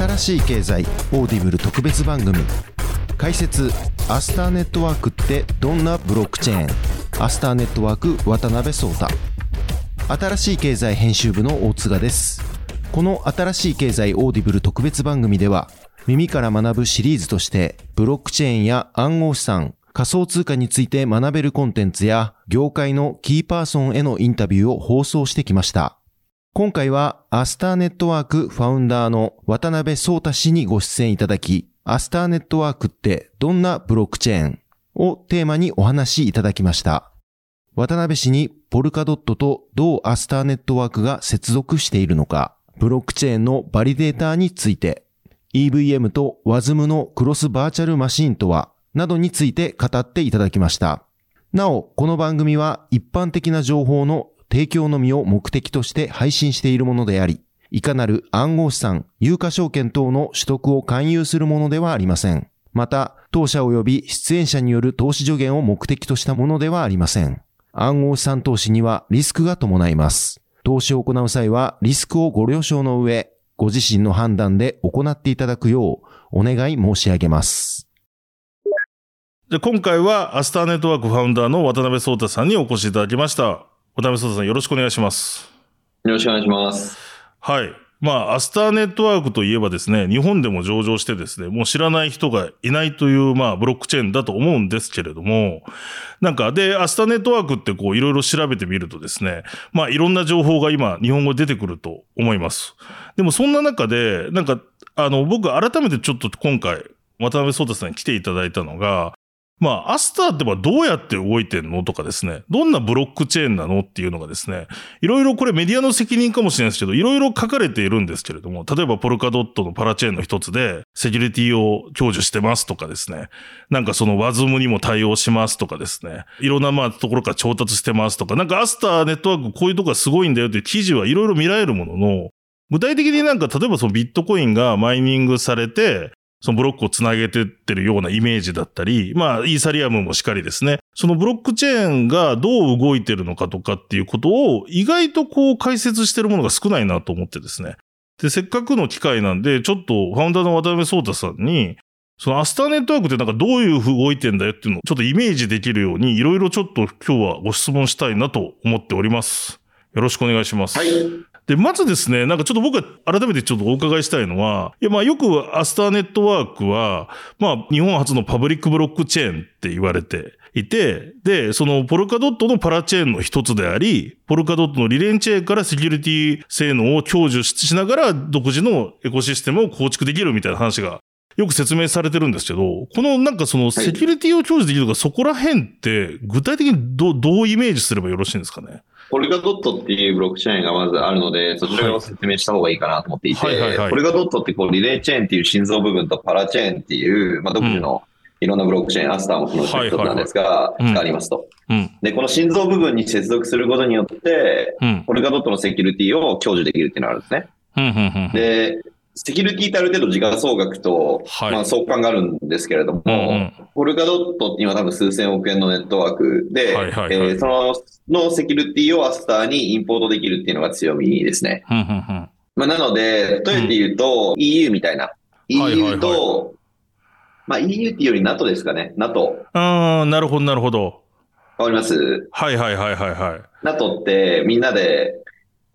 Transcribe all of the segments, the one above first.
新しい経済オーディブル特別番組。解説アスターネットワークってどんなブロックチェーン？アスターネットワーク渡辺創太。新しい経済編集部の大塚です。この新しい経済オーディブル特別番組では耳から学ぶシリーズとしてブロックチェーンや暗号資産仮想通貨について学べるコンテンツや業界のキーパーソンへのインタビューを放送してきました。今回はアスターネットワークファウンダーの渡辺創太氏にご出演いただき、アスターネットワークってどんなブロックチェーンをテーマにお話しいただきました。渡辺氏にポルカドットとどうアスターネットワークが接続しているのか、ブロックチェーンのバリデーターについて、EVM と WASM のクロスバーチャルマシンとは、などについて語っていただきました。なお、この番組は一般的な情報の提供のみを目的として配信しているものであり、いかなる暗号資産、有価証券等の取得を勧誘するものではありません。また、当社及び出演者による投資助言を目的としたものではありません。暗号資産投資にはリスクが伴います。投資を行う際はリスクをご了承の上、ご自身の判断で行っていただくようお願い申し上げます。で今回はアスターネットワークファウンダーの渡辺聡太さんにお越しいただきました。渡辺聡さんよろしくお願いします。よろしくお願いします。はい。まあ、アスターネットワークといえばですね、日本でも上場してですね、もう知らない人がいないという、まあ、ブロックチェーンだと思うんですけれども、なんか、で、アスターネットワークってこう、いろいろ調べてみるとですね、まあ、いろんな情報が今、日本語で出てくると思います。でも、そんな中で、なんか、あの、僕、改めてちょっと今回、渡辺聡太さんに来ていただいたのが、まあ、アスターってどうやって動いてんのとかですね、どんなブロックチェーンなのっていうのがですね、いろいろこれメディアの責任かもしれないですけど、いろいろ書かれているんですけれども、例えばポルカドットのパラチェーンの一つで、セキュリティを享受してますとかですね、なんかそのワズムにも対応しますとかですね、いろんなまあところから調達してますとか、なんかアスターネットワークこういうとこがすごいんだよっていう記事はいろいろ見られるものの、具体的になんか例えばそのビットコインがマイニングされて、そのブロックをつなげてってるようなイメージだったり、まあ、イーサリアムもしっかりですね。そのブロックチェーンがどう動いてるのかとかっていうことを意外とこう解説してるものが少ないなと思ってですね。で、せっかくの機会なんで、ちょっとファウンダーの渡辺聡太さんに、そのアスターネットワークってなんかどういう風動いてんだよっていうのをちょっとイメージできるように、いろいろちょっと今日はご質問したいなと思っております。よろしくお願いします。はい。で、まずですね、なんかちょっと僕は改めてちょっとお伺いしたいのは、いや、まあよくアスターネットワークは、まあ日本初のパブリックブロックチェーンって言われていて、で、そのポルカドットのパラチェーンの一つであり、ポルカドットのリレンチェーンからセキュリティ性能を享受しながら独自のエコシステムを構築できるみたいな話がよく説明されてるんですけど、このなんかそのセキュリティを享受できるとか、そこら辺って具体的にどどうイメージすればよろしいんですかね？ポリガドットっていうブロックチェーンがまずあるので、そちらを説明した方がいいかなと思っていて、ポリガドットってこうリレーチェーンっていう心臓部分とパラチェーンっていう、まあ、独自のいろんなブロックチェーン、アスターもその一つなんですが、がありますと、で、この心臓部分に接続すること。によって、ポリガドットのセキュリティを享受できるっていうのがあるん。ですね。で、セキュリティってある程度時価総額と、はい、まあ相関があるんですけれども、うんうん、ポルカドットって今多分数千億円のネットワークで、はいはいはい、えー、そののセキュリティをアスターにインポートできるっていうのが強みですね。うんうんうんまあ、なので、例えて言うと、EU みたいな。EU と、はいはいはい、まあ EU っていうより NATO ですかね。NATO。ああ、なるほど、なるほど。わかります？はいはいはいはいはい。NATO ってみんなで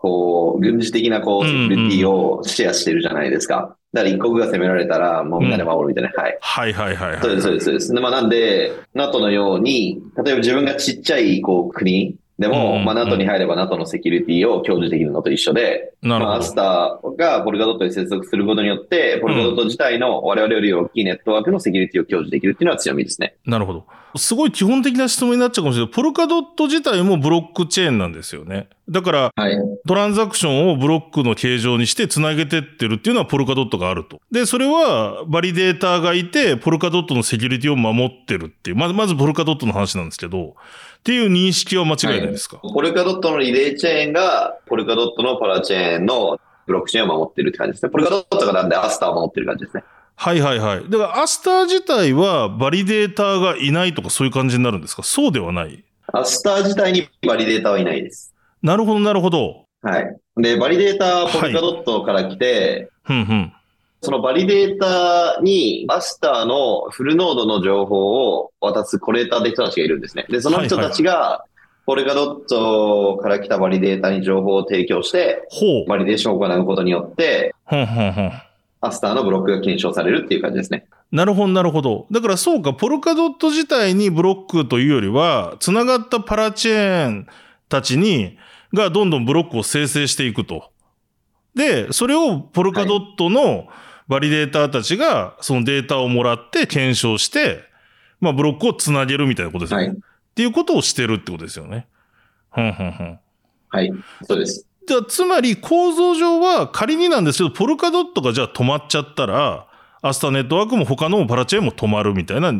こう、軍事的なこう、セキュリティをシェアしてるじゃないですか。だから一国が攻められたら、もうみんなで守るみたいな。はい。はいはいはい、はい。そうです、そうです、そうです。で、まあなんで、NATO のように、例えば自分がちっちゃい、こう、国でも、まあ NATO に入れば NATO のセキュリティを享受できるのと一緒で、まあアスターがポルガドットに接続することによって、ポルガドット自体の我々より大きいネットワークのセキュリティを享受できるっていうのは強みですね。なるほど。すごい基本的な質問になっちゃうかもしれない。ポルカドット自体もブロックチェーンなんですよね。だから、はい、トランザクションをブロックの形状にして繋げてってるっていうのはポルカドットがあると。で、それはバリデーターがいて、ポルカドットのセキュリティを守ってるっていう。まず、まずポルカドットの話なんですけど、っていう認識は間違いないですか、はい、ポルカドットのリレーチェーンが、ポルカドットのパラチェーンのブロックチェーンを守ってるって感じですね。ポルカドットがなんでアスターを守ってる感じですね。はいはいはい。だからアスター自体はバリデーターがいないとかそういう感じになるんですか？そうではないアスター自体にバリデーターはいないです。なるほどなるほど。はい。で、バリデーターポルカドットから来て、はい、そのバリデータにアスターのフルノードの情報を渡すコレーターって人たちがいるんですね。で、その人たちが、ポルカドットから来たバリデータに情報を提供して、バリデーションを行うことによって、アスターのブロックが検証されるっていう感じですね。なるほど、なるほど。だからそうか、ポルカドット自体にブロックというよりは、つながったパラチェーンたちに、がどんどんブロックを生成していくと。で、それをポルカドットのバリデーターたちがそのデータをもらって検証して、まあブロックをつなげるみたいなことですよね。はい、っていうことをしてるってことですよね。ふんふんふん。はい、そうです。じゃあ、つまり構造上は仮になんですけど、ポルカドットがじゃあ止まっちゃったら、アスターネットワークも他のパラチェーンも止まるみたいな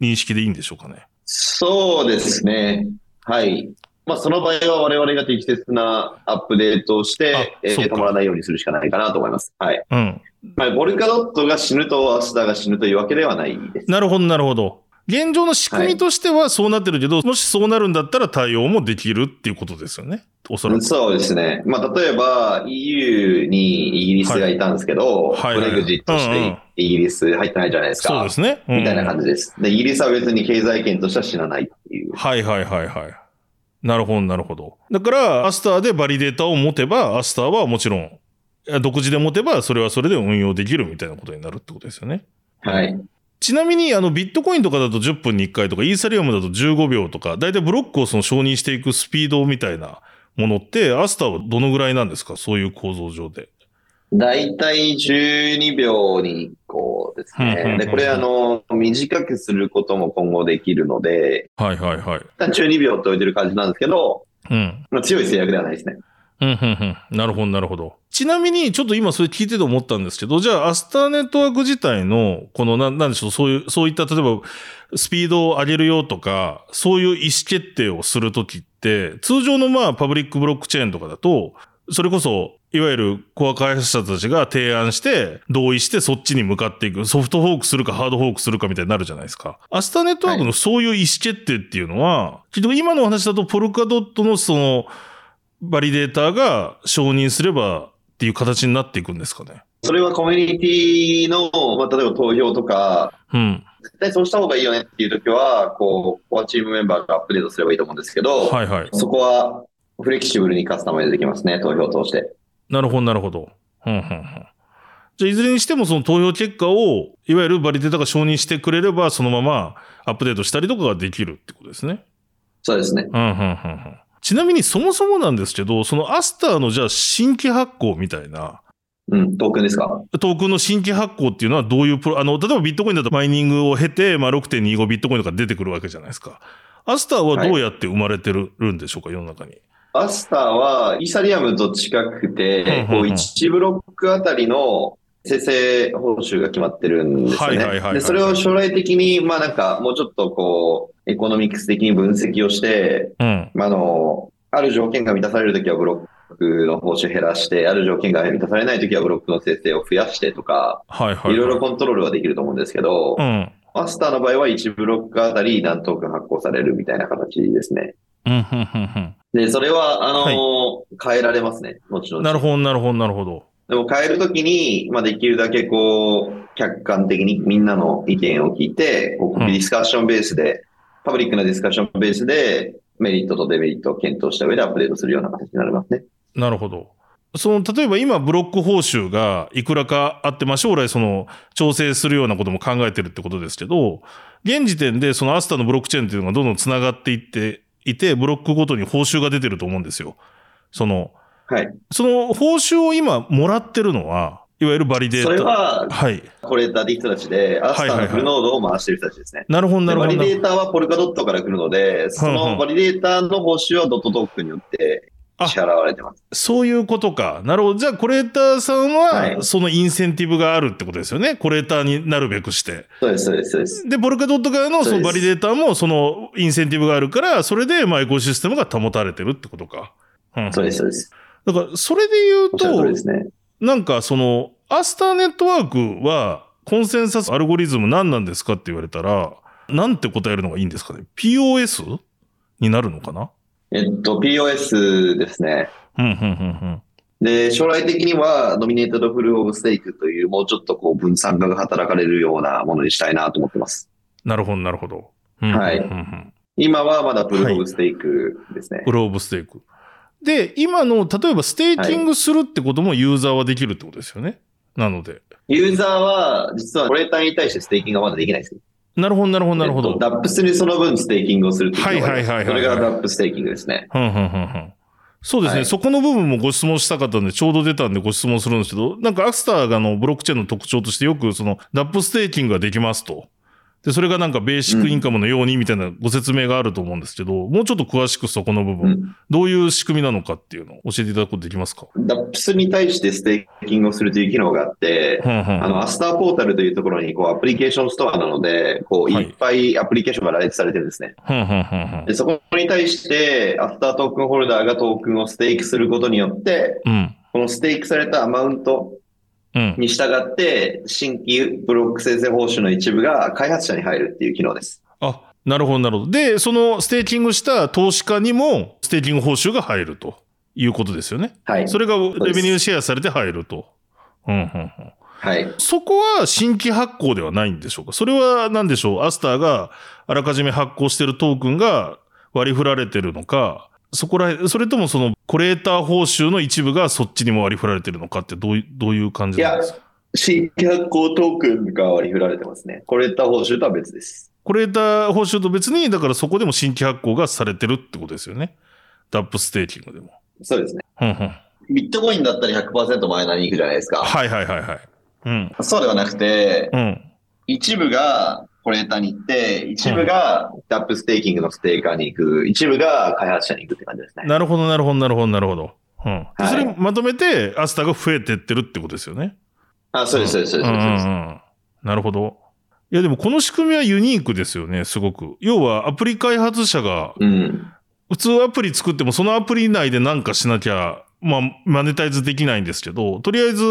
認識でいいんでしょうかね。そうですね。はい。まあ、その場合は我々が適切なアップデートをして、えー、止まらないようにするしかないかなと思います。はい。うん。まあ、ボルカドットが死ぬとアスターが死ぬというわけではないです。なるほど、なるほど。現状の仕組みとしてはそうなってるけど、はい、もしそうなるんだったら対応もできるっていうことですよね。おそらく。そうですね。まあ、例えば EU にイギリスがいたんですけど、はい、ブレグジットしてイギリス入ってないじゃないですか。そうですね、うん、みたいな感じです。で、イギリスは別に経済圏としては死なないっていう。はいはいはいはい。なるほど、なるほど。だから、アスターでバリデータを持てば、アスターはもちろん、独自で持てば、それはそれで運用できるみたいなことになるってことですよね。はい。ちなみに、あの、ビットコインとかだと10分に1回とか、イーサリアムだと15秒とか、だいたいブロックをその承認していくスピードみたいなものって、アスターはどのぐらいなんですか？そういう構造上で。だいたい12秒に1個ですね。で、これあの、短くすることも今後できるので、はいはいはい。12秒って置いてる感じなんですけど、うん。まあ、強い制約ではないですね。うん、うん、うん。なるほど、なるほど。ちなみに、ちょっと今それ聞いてて思ったんですけど、じゃあ、アスターネットワーク自体の、この、ななんでしょう、そういう、そういった、例えば、スピードを上げるよとか、そういう意思決定をするときって、通常のまあ、パブリックブロックチェーンとかだと、それこそ、いわゆるコア開発者たちが提案して、同意してそっちに向かっていく。ソフトフォークするかハードフォークするかみたいになるじゃないですか。アスターネットワークのそういう意思決定っていうのは、はい、今のお話だとポルカドットのその、バリデーターが承認すればっていう形になっていくんですかね。それはコミュニティの、まあ、例えば投票とか、うん。絶対そうした方がいいよねっていう時は、こう、コアチームメンバーがアップデートすればいいと思うんですけど、はいはい。そこはフレキシブルにカスタマイズできますね、投票を通して。なるほど、なるほど。うん、うん、うん。じゃあ、いずれにしてもその投票結果を、いわゆるバリデータが承認してくれれば、そのままアップデートしたりとかができるってことですね。そうですね。うん、うん、うん、うん。ちなみにそもそもなんですけど、そのアスターのじゃあ新規発行みたいな。うん、トークンですか？トークンの新規発行っていうのはどういうプロ、あの、例えばビットコインだとマイニングを経て、まあ6.25ビットコインとか出てくるわけじゃないですか。アスターはどうやって生まれてる,、んでしょうか、世の中に。アスターはイーサリアムと近くて、こう1ブロックあたりの生成報酬が決まってるんですよね。で、それを将来的に、まあなんか、もうちょっとこう、エコノミクス的に分析をして、うん、あの、ある条件が満たされるときはブロックの報酬減らして、ある条件が満たされないときはブロックの生成を増やしてとか、はいはい、いろいろコントロールはできると思うんですけど、うん、マスターの場合は1ブロックあたり何トークン発行されるみたいな形ですね。で、それは、あのーはい、変えられますね、もちろん。なるほど、なるほど、なるほど。でも変えるときに、まあ、できるだけこう、客観的にみんなの意見を聞いて、こうディスカッションベースで、うん、パブリックなディスカッションベースで、メリットとデメリットを検討した上でアップデートするような形になりますね。なるほど。その、例えば今ブロック報酬がいくらかあって、まあ将来その調整するようなことも考えてるってことですけど、現時点でそのアスタのブロックチェーンっていうのがどんどん繋がっていっていて、ブロックごとに報酬が出てると思うんですよ。その、はい。その報酬を今もらってるのは、いわゆるバリデータ。それは、はい。コレーターって人たちで、アスタのフルノードを回してる人たちですね。なるほど、なるほど。バリデータはポルカドットから来るので、そのバリデータの報酬はドットトークンによって支払われてます。そういうことか。なるほど。じゃあ、コレーターさんは、そのインセンティブがあるってことですよね。コレーターになるべくして。そうです、そうです、そうです。で、ポルカドット側のそのバリデータも、そのインセンティブがあるから、それで、まあ、エコシステムが保たれてるってことか。うん、そうです、そうです。だから、それで言うと、ね、なんか、その、アスターネットワークは、コンセンサスアルゴリズム何なんですかって言われたら、なんて答えるのがいいんですかね ?POS? になるのかな？えっと、POS ですね。うん、うん、うん、うん。で、将来的には、ノミネーテッドプルーフオブステークという、もうちょっとこう、分散化が働かれるようなものにしたいなと思ってます。なるほど、なるほど。はい。今はまだプルーフオブステークですね。はい、プルーフオブステーク。で、今の、例えばステーキングするってこともユーザーはできるってことですよね？なので。ユーザーは、実はコレーターに対してステーキングはまだできないですなるほど、なるほど、なるほど。ダップスにその分ステーキングをするっていうはいはいはいはい。それがダップステーキングですね。うん、うん、うん、うん。そうですね、はい、そこの部分もご質問したかったんで、ちょうど出たんでご質問するんですけど、なんかアスターがのブロックチェーンの特徴としてよくそのダップステーキングができますと。で、それがなんかベーシックインカムのようにみたいなご説明があると思うんですけど、もうちょっと詳しくそこの部分、うん、どういう仕組みなのかっていうのを教えていただくことできますか？ダップスに対してステーキングをするという機能があって、うんうん、あの、アスターポータルというところに、こう、アプリケーションストアなので、こう、いっぱいアプリケーションが羅列されてるんですね。でそこに対して、アスタートークンホルダーがトークンをステーキすることによって、うん、このステーキされたアマウントに従って、新規ブロック生成報酬の一部が開発者に入るっていう機能です。あ、なるほど、なるほど。で、そのステーキングした投資家にも、ステーキング報酬が入るということですよね。はい。それがレベニューシェアされて入ると。うん、うん、うん。はい。そこは新規発行ではないんでしょうか？それは何でしょう？アスターがあらかじめ発行してるトークンが割り振られてるのか、そこら、それともその、コレーター報酬の一部がそっちにも割り振られてるのかってどういう、どういう感じなんですか？いや、新規発行トークンが割り振られてますね。コレーター報酬とは別です。コレーター報酬と別に、だからそこでも新規発行がされてるってことですよね？ダップステーキングでも。そうですね。うんうん。ビットコインだったら100%マイナーに行くじゃないですか。はいはいはいはい。うん。そうではなくて、うん。一部がコレーターに行って、一部がダップステーキングのステーカーに行く、一部が開発者に行くって感じですね。なるほど、なるほど、なるほど、なるほど。うん。はい、それまとめて、アスタが増えてってるってことですよね。あ、そうです、そうです、そうです。なるほど。いや、でもこの仕組みはユニークですよね、すごく。要は、アプリ開発者が、うん、普通アプリ作っても、そのアプリ内で何かしなきゃ、まあ、マネタイズできないんですけど、とりあえず、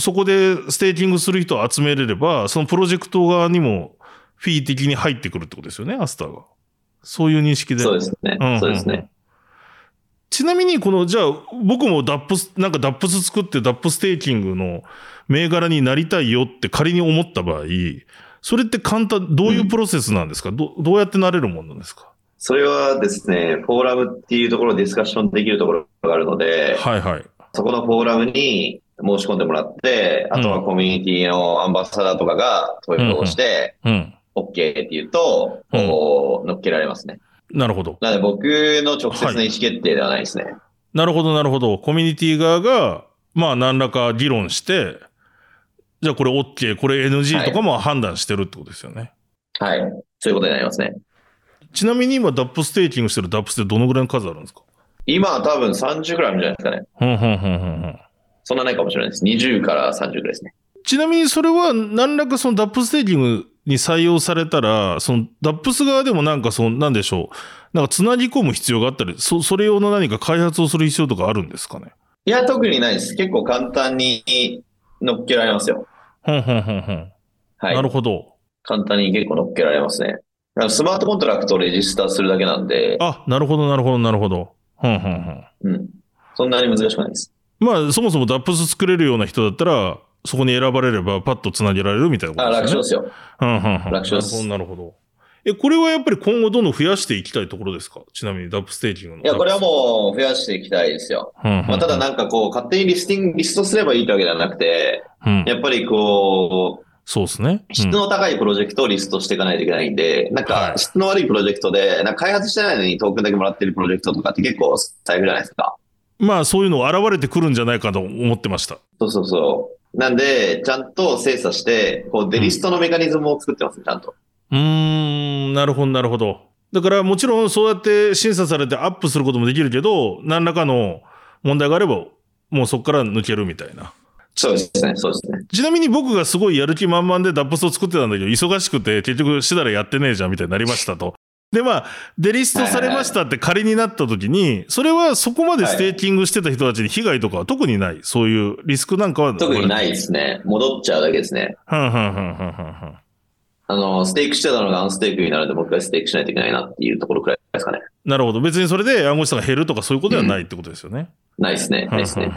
そこでステーキングする人を集めれれば、そのプロジェクト側にもフィー的に入ってくるってことですよね、アスターが。そういう認識で。そうですね。うんうんうん、そうですね。ちなみに、この、じゃあ、僕もダップス、なんかダップス作ってダップステーキングの銘柄になりたいよって仮に思った場合、それって簡単、どういうプロセスなんですか、うん、どどうやってなれるもんなんですか？それはですね、フォーラムっていうところでディスカッションできるところがあるので、はいはい。そこのフォーラムに申し込んでもらって、あとはコミュニティのアンバサダーとかが投票をして、うん、うん OK って言うと、こう、乗っけられますね。なるほど。なので僕の直接の意思決定ではないですね。はい、なるほど、なるほど。コミュニティ側が、まあ何らか議論して、じゃあこれ OK、これ NG とかも判断してるってことですよね。はい。はい、そういうことになりますね。ちなみに今、ダップステーキングしてるダップスってどのぐらいの数あるんですか？今は多分30ぐらいあるんじゃないですかね。ふんふんふんふんふん。そんなないかもしれないです。20から30ぐらいですね。ちなみにそれは何らかそのダップステーキングに採用されたら、そのダップス側でもなんかその、なんでしょう。なんかつなぎ込む必要があったり、そ、それ用の何か開発をする必要とかあるんですかね？いや、特にないです。結構簡単に乗っけられますよ。ほんほんほんほん。はい。なるほど。簡単に結構乗っけられますね。スマートコントラクトをレジスターするだけなんで。あ、なるほど、なるほど、なるほど。ほんほんほん。うん。そんなに難しくないです。まあ、そもそもダップス作れるような人だったら、そこに選ばれればパッとつなげられるみたいなことですね。あ、楽勝ですよ。うんうんうん。楽勝です。なるほど。え、これはやっぱり今後どんどん増やしていきたいところですか？ちなみにダップステーキングの。いや、これはもう増やしていきたいですよ。うんうんうん、まあ、ただなんかこう、勝手にリスティング、リストすればいいってわけではなくて、うん、やっぱりこう、そうですね。質の高いプロジェクトをリストしていかないといけないんで、なんか質の悪いプロジェクトで、なんか開発してないのにトークンだけもらってるプロジェクトとかって結構大変じゃないですか。まあそういうの現れてくるんじゃないかと思ってました。そうそうそう。なんで、ちゃんと精査して、こう、デリストのメカニズムを作ってますね、ちゃんと。うーん、なるほど、なるほど。だからもちろんそうやって審査されてアップすることもできるけど、何らかの問題があれば、もうそこから抜けるみたいな。そうですね、そうですね。ちなみに僕がすごいやる気満々でダップスを作ってたんだけど、忙しくて結局してたらやってねえじゃんみたいになりましたと。で、まあ、デリストされましたって仮になった時に、それはそこまでステーキングしてた人たちに被害とかは特にない。そういうリスクなんかは特にないですね。戻っちゃうだけですね。はんはんはんはんはんあの、ステークしてたのがアンステークになるので僕がステークしないといけないなっていうところくらいですかね。なるほど。別にそれで暗号資産が減るとかそういうことではないってことですよね。ないですね。ないですね。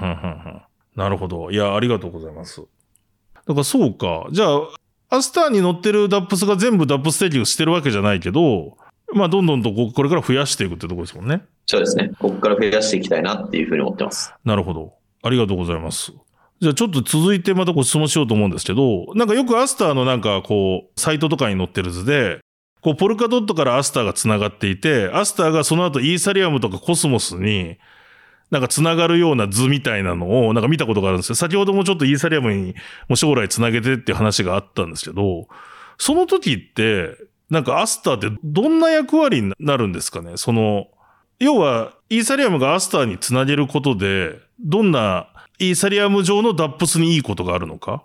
なるほど。いや、ありがとうございます。だからそうか。じゃあ、アスターに乗ってるダップスが全部ダップステーキをしてるわけじゃないけど、まあ、どんどんとこれから増やしていくってとこですもんね。そうですね。ここから増やしていきたいなっていうふうに思ってます。なるほど。ありがとうございます。じゃあちょっと続いてまたご質問しようと思うんですけど、なんかよくアスターのなんかこう、サイトとかに載ってる図で、こう、ポルカドットからアスターが繋がっていて、アスターがその後イーサリアムとかコスモスに、なんか繋がるような図みたいなのをなんか見たことがあるんですよ。先ほどもちょっとイーサリアムにも将来繋げてっていう話があったんですけど、その時って、なんかアスターってどんな役割になるんですかね？その、要は、イーサリアムがアスターにつなげることで、どんなイーサリアム上のダップスにいいことがあるのか？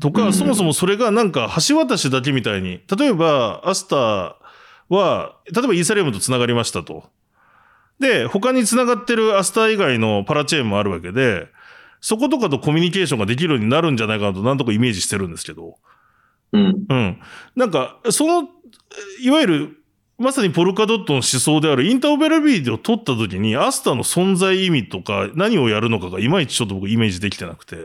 とか、うん、そもそもそれがなんか橋渡しだけみたいに、例えばアスターは、例えばイーサリアムとつながりましたと。で、他につながってるアスター以外のパラチェーンもあるわけで、そことかとコミュニケーションができるようになるんじゃないかなと、なんとかイメージしてるんですけど。うん。うん。なんか、その、いわゆる、まさにポルカドットの思想であるインターオペラビリティを取ったときに、アスタの存在意味とか何をやるのかがいまいちちょっと僕イメージできてなくて。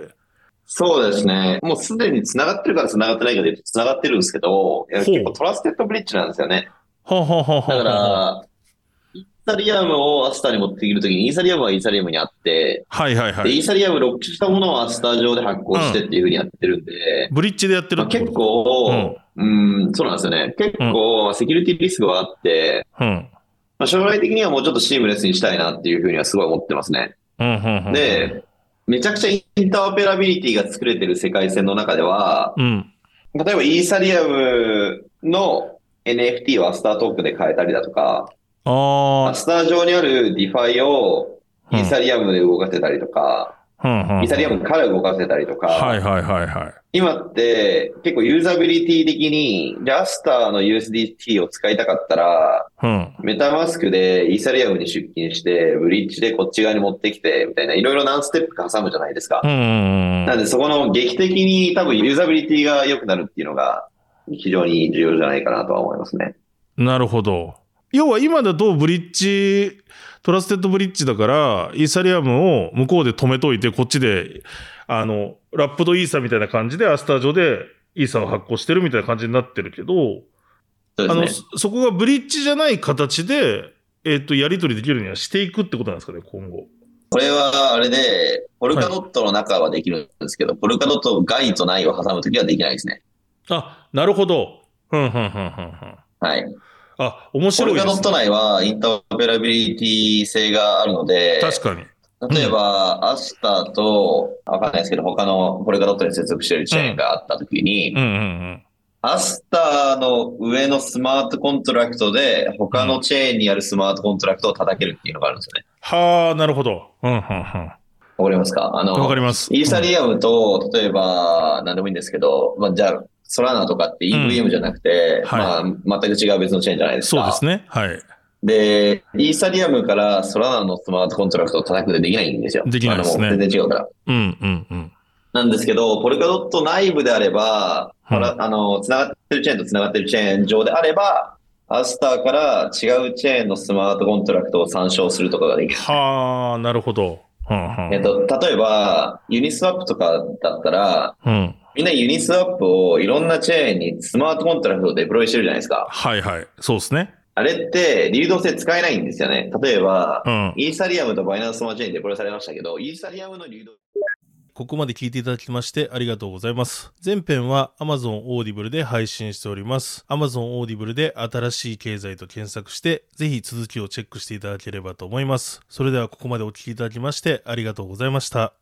そうですね。もうすでに繋がってるから繋がってないかで繋がってるんですけど、結構トラステッドブリッジなんですよね。ははははだから、サリアムをアスターに持ってくるときに、イーサリアムはイーサリアムにあって、はいはいはい。で、イーサリアムロックしたものをアスター上で発行してっていうふうにやってるんで、ブリッジでやってるまあ、結構、うん、うん、そうなんですよね。結構、セキュリティリスクがあって、うん、まあ、将来的にはもうちょっとシームレスにしたいなっていうふうにはすごい思ってますね。うんうんうん、で、めちゃくちゃインターオペラビリティが作れてる世界線の中では、うん、例えばイーサリアムの NFT をアスタートークンで買えたりだとか、あスター上にあるディファイをイーサリアムで動かせたりとか、うんイーサリアムから動かせたりとか、はいはいはいはい。今って結構ユーザビリティ的に、じゃあアスターの USDT を使いたかったら、うん、メタマスクでイーサリアムに出金して、ブリッジでこっち側に持ってきて、みたいな、いろいろ何ステップか挟むじゃないですか。うん、なんでそこの劇的に多分ユーザビリティが良くなるっていうのが非常に重要じゃないかなとは思いますね。なるほど。要は今だとブリッジ、トラステッドブリッジだから、イーサリアムを向こうで止めといて、こっちで、あの、ラップドイーサみたいな感じでアスター上でイーサを発行してるみたいな感じになってるけど、ね、あの、そこがブリッジじゃない形で、えっ、ー、と、やり取りできるにはしていくってことなんですかね、今後。これは、あれで、ポルカドットの中はできるんですけど、はい、ポルカドット外と内を挟むときはできないですね。あ、なるほど。ふんふんふんふんふん。はい。あ、面白いです、ね。ポルカドット内はインターオペラビリティ性があるので、確かに。例えば、うん、アスターと、わかんないですけど、他のポルカドットに接続しているチェーンがあったときに、うんうんうんうんアスターの上のスマートコントラクトで、他のチェーンにあるスマートコントラクトを叩けるっていうのがあるんですよね。はあ、なるほど。うん、うん、うん。わかりますか？あの、わかります。イーサリアムと、例えば、何でもいいんですけど、まあ、じゃあ、ソラナとかって EVM じゃなくて、うんはい、まあ、全く違う別のチェーンじゃないですか。そうですね。はい。で、イーサリアムからソラナのスマートコントラクトを叩くでできないんですよ。できないですね。全然違うから。うんうんうん。なんですけど、ポルカドット内部であれば、うん、あの、繋がってるチェーンと繋がってるチェーン上であれば、アスターから違うチェーンのスマートコントラクトを参照するとかができる。はあ、なるほど。えっと、例えば、ユニスワップとかだったら、うん、みんなユニスワップをいろんなチェーンにスマートコントラクトをデプロイしてるじゃないですか。はいはい。そうですね。あれって流動性使えないんですよね。例えば、うん、イーサリアムとバイナンススマートチェーンデプロイされましたけど、イーサリアムの流動ここまで聞いていただきましてありがとうございます。前編は Amazon Audible で配信しております。Amazon Audible で新しい経済と検索して、ぜひ続きをチェックしていただければと思います。それではここまでお聞きいただきましてありがとうございました。